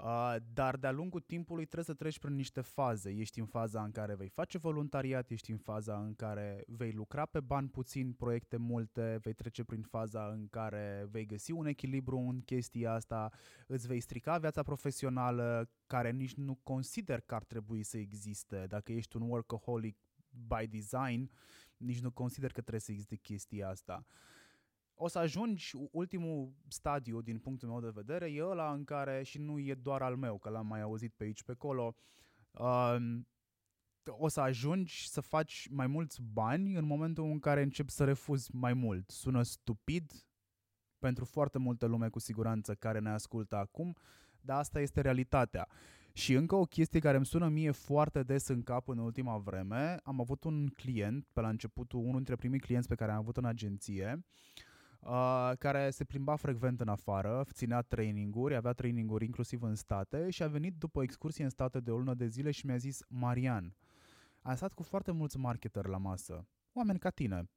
Speaker 2: Uh, dar de-a lungul timpului trebuie să treci prin niște faze. Ești în faza în care vei face voluntariat, ești în faza în care vei lucra pe bani puțin, proiecte multe, vei trece prin faza în care vei găsi un echilibru în chestia asta, îți vei strica viața profesională care nici nu consider că ar trebui să existe. Dacă ești un workaholic by design, nici nu consider că trebuie să existe chestia asta. Uh, o să ajungi, ultimul stadiu din punctul meu de vedere e ăla în care, și nu e doar al meu, că l-am mai auzit pe aici, pe acolo, uh, o să ajungi să faci mai mulți bani în momentul în care începi să refuzi mai mult. Sună stupid pentru foarte multă lume cu siguranță care ne ascultă acum, dar asta este realitatea. Și încă o chestie care îmi sună mie foarte des în cap în ultima vreme, am avut un client, pe la începutul, unul dintre primii clienți pe care am avut în agenție, uh, uh, care se plimba frecvent în afară, ținea traininguri, avea traininguri inclusiv în state și a venit după o excursie în state de o lună de zile și mi-a zis Marian, am stat cu foarte mulți marketeri la masă, oameni ca tine,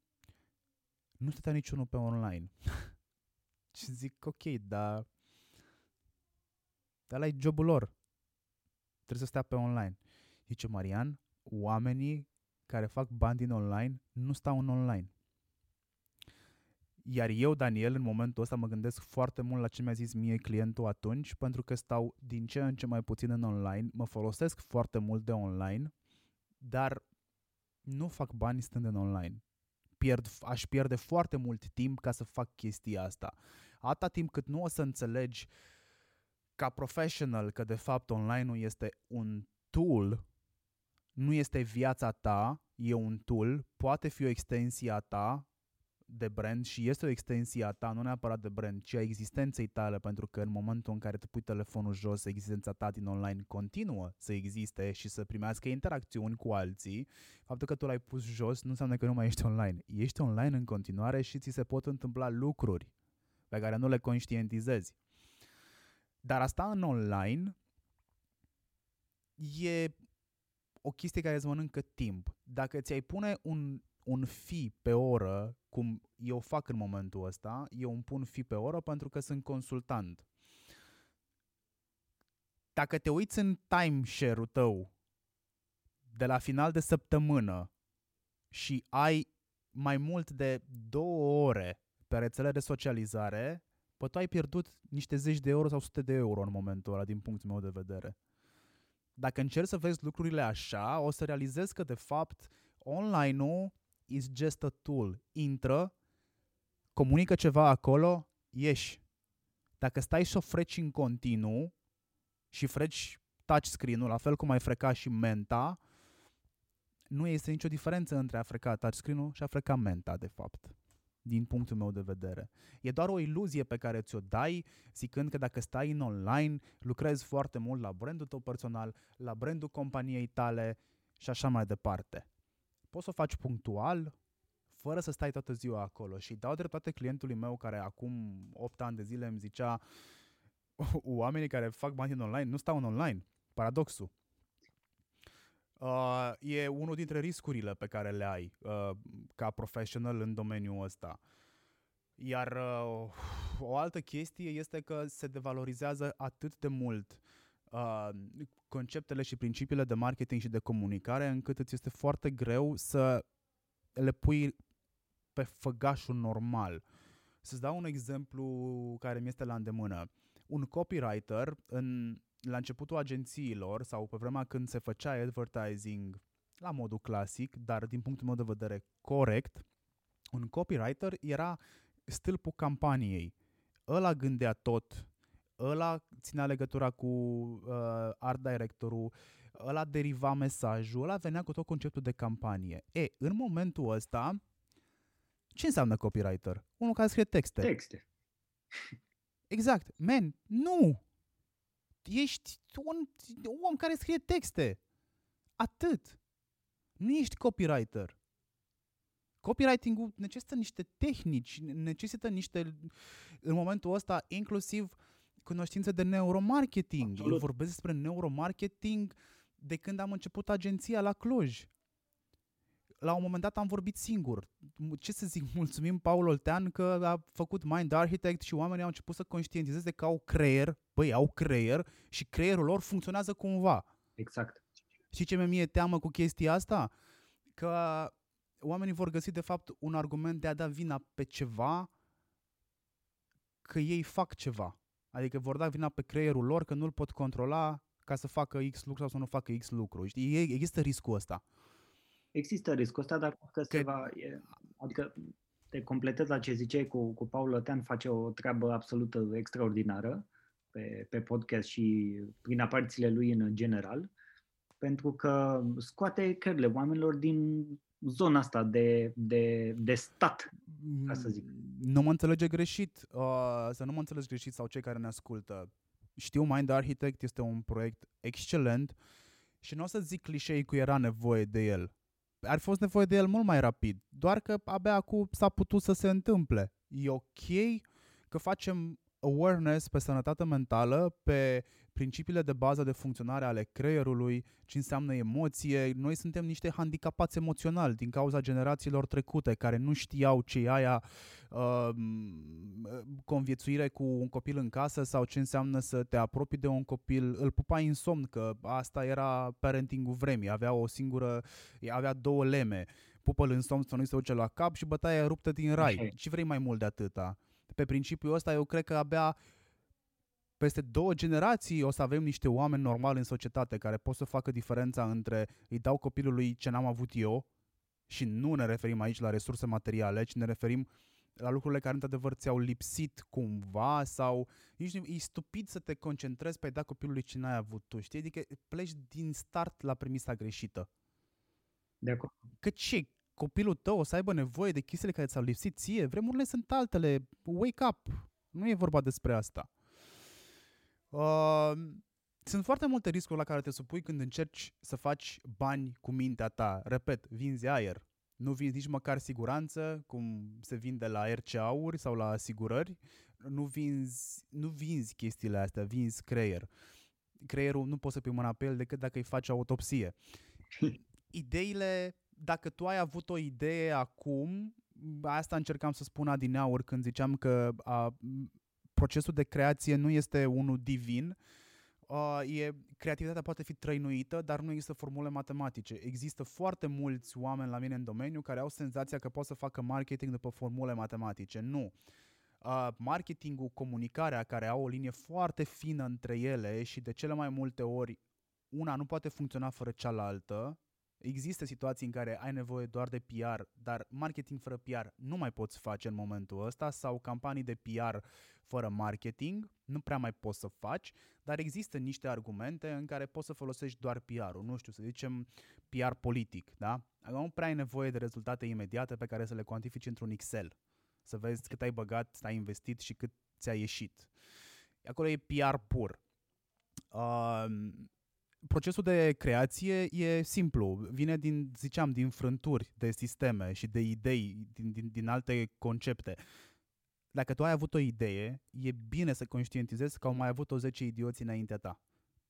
Speaker 2: nu stătea niciunul pe online. și zic, ok, dar dar la jobul lor. Trebuie să stea pe online. Zice Marian, oamenii care fac bani din online nu stau în online. Iar eu, Daniel, în momentul ăsta mă gândesc foarte mult la ce mi-a zis mie clientul atunci, pentru că stau din ce în ce mai puțin în online, mă folosesc foarte mult de online, dar nu fac bani stând în online. Pierd, aș pierde foarte mult timp ca să fac chestia asta. Atâta timp cât nu o să înțelegi ca professional că de fapt online-ul este un tool, nu este viața ta, e un tool, poate fi o extensie a ta, de brand și este o extensie a ta, nu neapărat de brand, ci a existenței tale, pentru că în momentul în care te pui telefonul jos, existența ta din online continuă să existe și să primească interacțiuni cu alții. Faptul că tu l-ai pus jos nu înseamnă că nu mai ești online. Ești online în continuare și ți se pot întâmpla lucruri pe care nu le conștientizezi. Dar asta în online e o chestie care îți mănâncă timp. Dacă ți-ai pune un, un fi pe oră, cum eu fac în momentul ăsta, eu îmi pun fi pe oră pentru că sunt consultant. Dacă te uiți în timeshare-ul tău de la final de săptămână și ai mai mult de două ore pe rețele de socializare, păi tu ai pierdut niște zeci de euro sau sute de euro în momentul ăla, din punctul meu de vedere. Dacă încerci să vezi lucrurile așa, o să realizezi că, de fapt, online-ul is just a tool. Intră, comunică ceva acolo, ieși. Dacă stai să o freci în continuu și freci touchscreen-ul, la fel cum ai freca și menta, nu este nicio diferență între a freca touchscreen-ul și a freca menta, de fapt din punctul meu de vedere. E doar o iluzie pe care ți-o dai zicând că dacă stai în online, lucrezi foarte mult la brandul tău personal, la brandul companiei tale și așa mai departe. Poți să o faci punctual, fără să stai toată ziua acolo și dau dreptate clientului meu care acum 8 ani de zile îmi zicea oamenii care fac bani în online nu stau în online. Paradoxul. Uh, e unul dintre riscurile pe care le ai uh, ca profesional în domeniul ăsta. Iar uh, o altă chestie este că se devalorizează atât de mult uh, conceptele și principiile de marketing și de comunicare încât îți este foarte greu să le pui pe făgașul normal. Să-ți dau un exemplu care mi este la îndemână. Un copywriter în la începutul agențiilor sau pe vremea când se făcea advertising la modul clasic, dar din punctul meu de vedere corect, un copywriter era stâlpul campaniei. Ăla gândea tot, ăla ținea legătura cu uh, art directorul, ăla deriva mesajul, ăla venea cu tot conceptul de campanie. E, în momentul ăsta, ce înseamnă copywriter? Unul care scrie texte.
Speaker 1: Texte.
Speaker 2: Exact. Man, nu! ești un om care scrie texte. Atât. Nu ești copywriter. Copywriting-ul necesită niște tehnici, necesită niște, în momentul ăsta, inclusiv cunoștințe de neuromarketing. Absolut. Eu vorbesc despre neuromarketing de când am început agenția la Cluj la un moment dat am vorbit singur. Ce să zic, mulțumim Paul Oltean că a făcut Mind Architect și oamenii au început să conștientizeze că au creier, băi, au creier și creierul lor funcționează cumva.
Speaker 1: Exact.
Speaker 2: Și ce mi-e teamă cu chestia asta? Că oamenii vor găsi de fapt un argument de a da vina pe ceva că ei fac ceva. Adică vor da vina pe creierul lor că nu-l pot controla ca să facă X lucru sau să nu facă X lucru. Știi? Există riscul ăsta.
Speaker 1: Există riscul ăsta, dar că se va... E, adică te completez la ce ziceai cu, cu Paul Lătean, face o treabă absolut extraordinară pe, pe podcast și prin aparițiile lui în general, pentru că scoate cările oamenilor din zona asta de, de, de stat, ca să zic.
Speaker 2: Mm, nu mă înțelege greșit, uh, să nu mă înțelegi greșit sau cei care ne ascultă. Știu, Mind Architect este un proiect excelent și nu o să zic clișei cu era nevoie de el ar fi fost nevoie de el mult mai rapid, doar că abia acum s-a putut să se întâmple. E ok că facem awareness pe sănătate mentală, pe principiile de bază de funcționare ale creierului, ce înseamnă emoție. Noi suntem niște handicapați emoțional din cauza generațiilor trecute care nu știau ce e aia uh, conviețuire cu un copil în casă sau ce înseamnă să te apropii de un copil. Îl pupai în somn, că asta era parenting-ul vremii. Avea o singură, avea două leme. Pupă-l în somn să nu se duce la cap și bătaia ruptă din rai. Ce vrei mai mult de atâta? Pe principiul ăsta eu cred că abia peste două generații o să avem niște oameni normali în societate care pot să facă diferența între îi dau copilului ce n-am avut eu și nu ne referim aici la resurse materiale, ci ne referim la lucrurile care într-adevăr ți-au lipsit cumva sau nici e stupid să te concentrezi pe a da copilului ce n-ai avut tu, știi? Adică pleci din start la premisa greșită.
Speaker 1: De acord.
Speaker 2: Că ce? Copilul tău o să aibă nevoie de chestiile care ți-au lipsit ție? Vremurile sunt altele. Wake up! Nu e vorba despre asta. Uh, sunt foarte multe riscuri la care te supui când încerci să faci bani cu mintea ta. Repet, vinzi aer. Nu vinzi nici măcar siguranță, cum se vinde la RCA-uri sau la asigurări. Nu vinzi, nu vinzi chestiile astea, vinzi creier. creierul nu poți să pui mâna pe el decât dacă îi faci autopsie. Ideile, dacă tu ai avut o idee acum, asta încercam să spun adineauri când ziceam că a, procesul de creație nu este unul divin, Uh, e, creativitatea poate fi trăinuită, dar nu există formule matematice. Există foarte mulți oameni la mine în domeniu care au senzația că pot să facă marketing după formule matematice. Nu. Uh, marketingul, comunicarea, care au o linie foarte fină între ele și de cele mai multe ori una nu poate funcționa fără cealaltă, Există situații în care ai nevoie doar de PR, dar marketing fără PR nu mai poți face în momentul ăsta sau campanii de PR fără marketing nu prea mai poți să faci, dar există niște argumente în care poți să folosești doar PR-ul, nu știu, să zicem PR politic, da? Nu prea ai nevoie de rezultate imediate pe care să le cuantifici într-un Excel, să vezi cât ai băgat, ai investit și cât ți-a ieșit. Acolo e PR pur. Uh, procesul de creație e simplu, vine din, ziceam, din frânturi de sisteme și de idei, din, din, din alte concepte. Dacă tu ai avut o idee, e bine să conștientizezi că au mai avut o 10 idioți înaintea ta.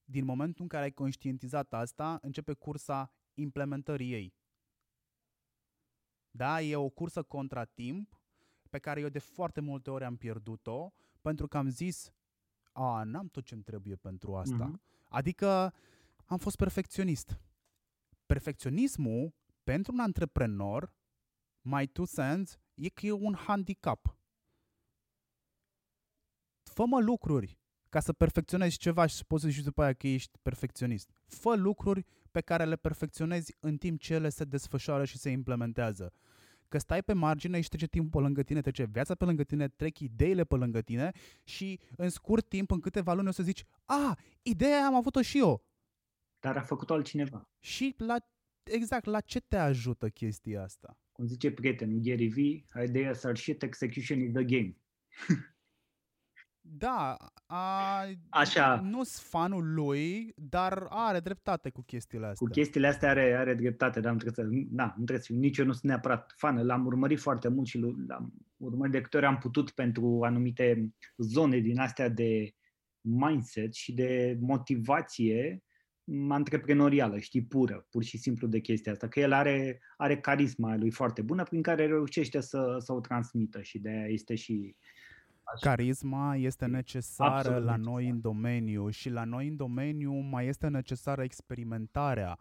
Speaker 2: Din momentul în care ai conștientizat asta, începe cursa implementării ei. Da, e o cursă contra timp pe care eu de foarte multe ori am pierdut-o pentru că am zis, a, n-am tot ce-mi trebuie pentru asta. Mm-hmm. Adică am fost perfecționist. Perfecționismul, pentru un antreprenor, my two cents, e că e un handicap. Fă-mă lucruri ca să perfecționezi ceva și să poți să zici după aia că ești perfecționist. Fă lucruri pe care le perfecționezi în timp ce ele se desfășoară și se implementează. Că stai pe margine și trece timpul pe lângă tine, trece viața pe lângă tine, trec ideile pe lângă tine și în scurt timp, în câteva luni o să zici, a, ideea am avut-o și eu,
Speaker 1: dar a făcut-o altcineva.
Speaker 2: Și la, exact, la ce te ajută chestia asta?
Speaker 1: Cum zice prietenul Gary V, ideas are shit, execution is the game.
Speaker 2: Da, a,
Speaker 1: Așa.
Speaker 2: nu sunt fanul lui, dar are dreptate cu chestiile astea.
Speaker 1: Cu chestiile astea are, are dreptate, dar nu trebuie să, na, nu trebuie să, nici eu nu sunt neapărat fan. L-am urmărit foarte mult și l-am urmărit de câte ori am putut pentru anumite zone din astea de mindset și de motivație antreprenorială, știi, pură, pur și simplu de chestia asta, că el are, are carisma lui foarte bună prin care reușește să, să o transmită și de aia este și
Speaker 2: Așa. Carisma este necesară Absolut la necesar. noi în domeniu și la noi în domeniu mai este necesară experimentarea.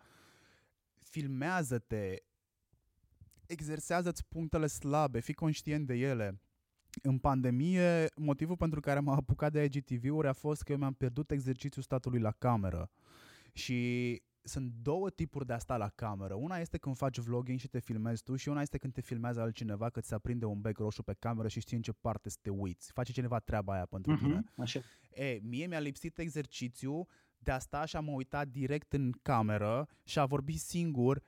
Speaker 2: Filmează-te, exersează-ți punctele slabe, fii conștient de ele. În pandemie, motivul pentru care m-am apucat de IGTV-uri a fost că eu mi-am pierdut exercițiul statului la cameră. Și sunt două tipuri de asta la cameră. Una este când faci vlogging și te filmezi tu și una este când te filmează altcineva că ți se aprinde un bec roșu pe cameră și știi în ce parte să te uiți. Face cineva treaba aia pentru uh-huh, tine.
Speaker 1: Așa.
Speaker 2: E, mie mi-a lipsit exercițiu de asta și am uitat direct în cameră și a vorbit singur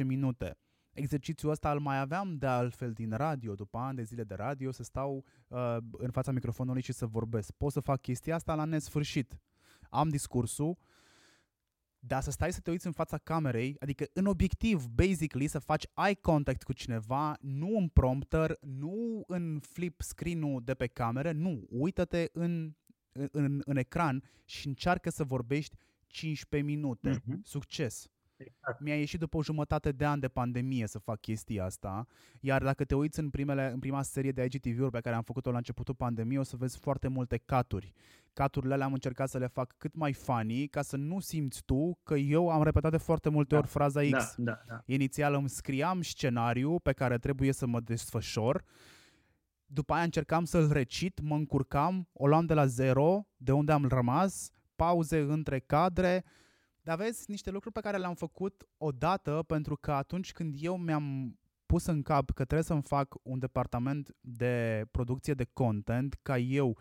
Speaker 2: 10-15 minute. Exercițiul ăsta îl mai aveam de altfel din radio, după ani de zile de radio, să stau uh, în fața microfonului și să vorbesc. Pot să fac chestia asta la nesfârșit. Am discursul, dar să stai să te uiți în fața camerei, adică în obiectiv, basically, să faci eye contact cu cineva, nu în prompter, nu în flip screen-ul de pe cameră, nu, uită-te în, în, în ecran și încearcă să vorbești 15 minute. Uh-huh. Succes! Exact. Mi-a ieșit după o jumătate de an de pandemie să fac chestia asta, iar dacă te uiți în, primele, în prima serie de IGTV-uri pe care am făcut-o la începutul pandemiei, o să vezi foarte multe caturi. Caturile alea am încercat să le fac cât mai funny, ca să nu simți tu că eu am repetat de foarte multe da. ori fraza X.
Speaker 1: Da, da, da.
Speaker 2: Inițial îmi scriam scenariu pe care trebuie să mă desfășor, după aia încercam să-l recit, mă încurcam, o luam de la zero, de unde am rămas, pauze între cadre, dar vezi, niște lucruri pe care le-am făcut odată pentru că atunci când eu mi-am pus în cap că trebuie să-mi fac un departament de producție de content ca eu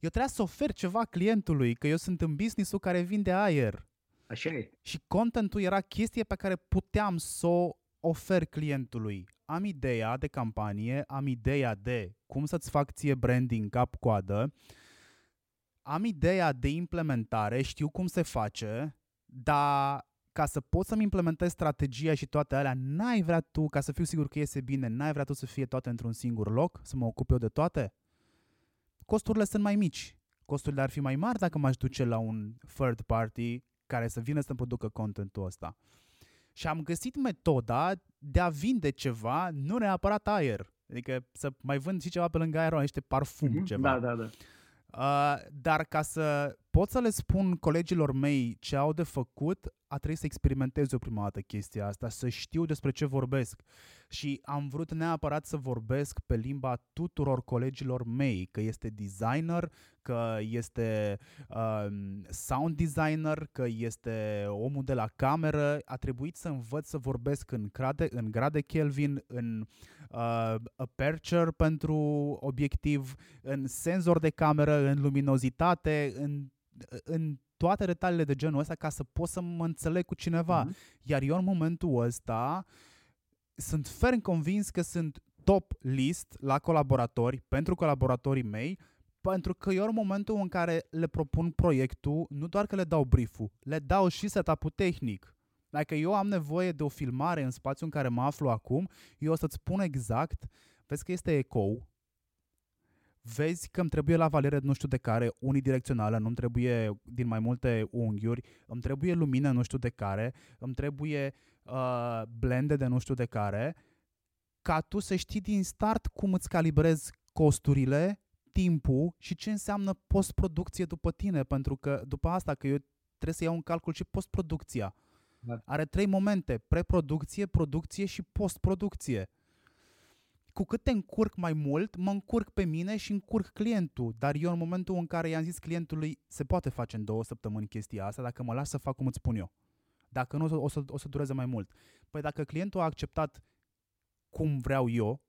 Speaker 2: eu trebuia să ofer ceva clientului, că eu sunt în business-ul care vinde aer.
Speaker 1: Așa e.
Speaker 2: Și contentul era chestie pe care puteam să o ofer clientului. Am ideea de campanie, am ideea de cum să-ți fac ție branding cap-coadă, am ideea de implementare, știu cum se face, dar ca să poți să-mi implementezi strategia și toate alea, n-ai vrea tu, ca să fiu sigur că iese bine, n-ai vrea tu să fie toate într-un singur loc, să mă ocup eu de toate? Costurile sunt mai mici. costurile ar fi mai mari dacă m-aș duce la un third party care să vină să-mi producă contentul ăsta. Și am găsit metoda de a vinde ceva, nu neapărat aer. Adică să mai vând și ceva pe lângă aer, niște parfum, mm-hmm. ceva.
Speaker 1: Da, da, da.
Speaker 2: Uh, dar ca să pot să le spun colegilor mei ce au de făcut, a trebuit să experimentez o prima dată chestia asta, să știu despre ce vorbesc. Și am vrut neapărat să vorbesc pe limba tuturor colegilor mei, că este designer, că este uh, sound designer, că este omul de la cameră. A trebuit să învăț să vorbesc în grade, în grade Kelvin, în uh, aperture pentru obiectiv, în senzor de cameră, în luminozitate, în în toate detaliile de genul ăsta ca să pot să mă înțeleg cu cineva. Mm-hmm. Iar eu în momentul ăsta sunt ferm convins că sunt top list la colaboratori, pentru colaboratorii mei, pentru că eu în momentul în care le propun proiectul, nu doar că le dau brief-ul, le dau și setup-ul tehnic. Dacă eu am nevoie de o filmare în spațiul în care mă aflu acum, eu o să-ți spun exact, vezi că este ecou, vezi că îmi trebuie la valere nu știu de care, unidirecțională, nu-mi trebuie din mai multe unghiuri, îmi trebuie lumină nu știu de care, îmi trebuie uh, blende de nu știu de care, ca tu să știi din start cum îți calibrezi costurile, timpul și ce înseamnă postproducție după tine, pentru că după asta, că eu trebuie să iau un calcul și postproducția. Da. Are trei momente, preproducție, producție și postproducție cu cât te încurc mai mult, mă încurc pe mine și încurc clientul. Dar eu în momentul în care i-am zis clientului se poate face în două săptămâni chestia asta dacă mă las să fac cum îți spun eu. Dacă nu, o să, o să dureze mai mult. Păi dacă clientul a acceptat cum vreau eu,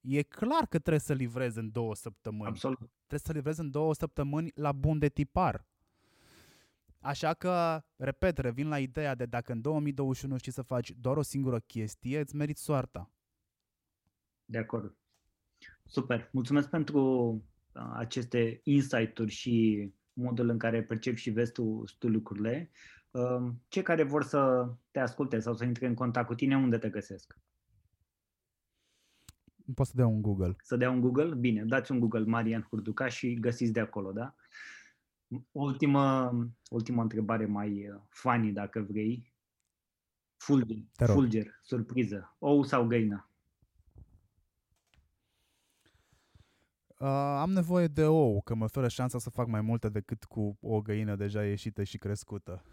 Speaker 2: e clar că trebuie să livrez în două săptămâni.
Speaker 1: Absolut.
Speaker 2: Trebuie să livrez în două săptămâni la bun de tipar. Așa că, repet, revin la ideea de dacă în 2021 știi să faci doar o singură chestie, îți meriți soarta.
Speaker 1: De acord. Super. Mulțumesc pentru uh, aceste insight-uri și modul în care percepi și vezi tu, tu lucrurile. Uh, cei care vor să te asculte sau să intre în contact cu tine, unde te găsesc?
Speaker 2: Poți să dea un Google.
Speaker 1: Să dea un Google? Bine, dați un Google Marian Hurduca și găsiți de acolo, da? Ultima, ultima întrebare mai uh, funny, dacă vrei. Fulger, fulger surpriză. Ou sau găină?
Speaker 2: Uh, am nevoie de ou, că mă oferă șansa să fac mai multe decât cu o găină deja ieșită și crescută.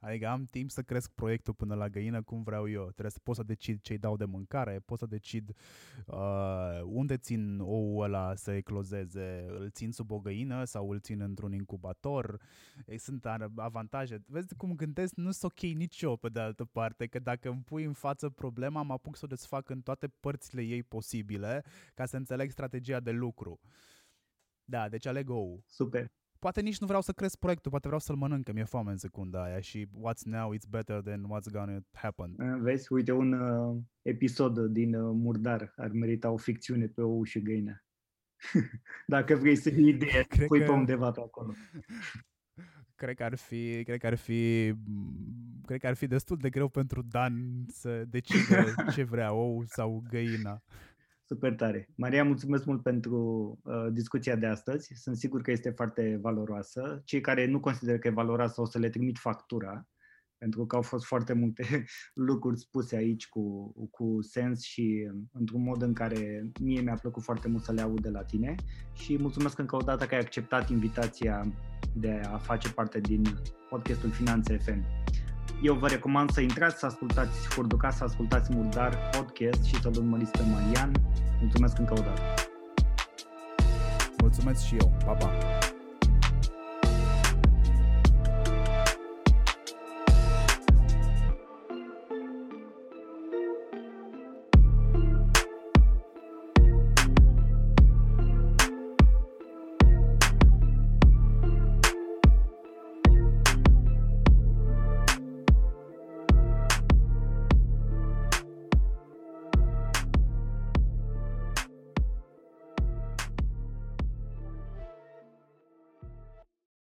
Speaker 2: Adică am timp să cresc proiectul până la găină cum vreau eu. Trebuie să pot să decid ce-i dau de mâncare, pot să decid uh, unde țin oul ăla să eclozeze. Îl țin sub o găină sau îl țin într-un incubator. Ei, sunt avantaje. Vezi cum gândesc, nu sunt ok nici eu pe de altă parte, că dacă îmi pui în față problema, mă apuc să o desfac în toate părțile ei posibile ca să înțeleg strategia de lucru. Da, deci aleg ou.
Speaker 1: Super
Speaker 2: poate nici nu vreau să cresc proiectul, poate vreau să-l mănânc, că mi-e foame în secunda aia și what's now it's better than what's gonna happen.
Speaker 1: Eh, vezi, uite, un uh, episod din uh, Murdar ar merita o ficțiune pe ou și găină. Dacă vrei să iei idee, cred pui că... pe undeva pe acolo.
Speaker 2: cred că ar fi, cred că ar fi, cred că ar fi destul de greu pentru Dan să decide ce vrea, ou sau găina.
Speaker 1: Super tare. Maria, mulțumesc mult pentru uh, discuția de astăzi. Sunt sigur că este foarte valoroasă. Cei care nu consideră că e valoroasă o să le trimit factura, pentru că au fost foarte multe lucruri spuse aici cu, cu sens și într-un mod în care mie mi-a plăcut foarte mult să le aud de la tine. Și mulțumesc încă o dată că ai acceptat invitația de a face parte din podcastul Finanțe FM. Eu vă recomand să intrați, să ascultați Furduca, să ascultați Murdar podcast și să-l urmăriți pe Marian. Mulțumesc încă o dată!
Speaker 2: Mulțumesc și eu! Pa, pa!